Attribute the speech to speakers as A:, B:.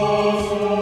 A: Deus.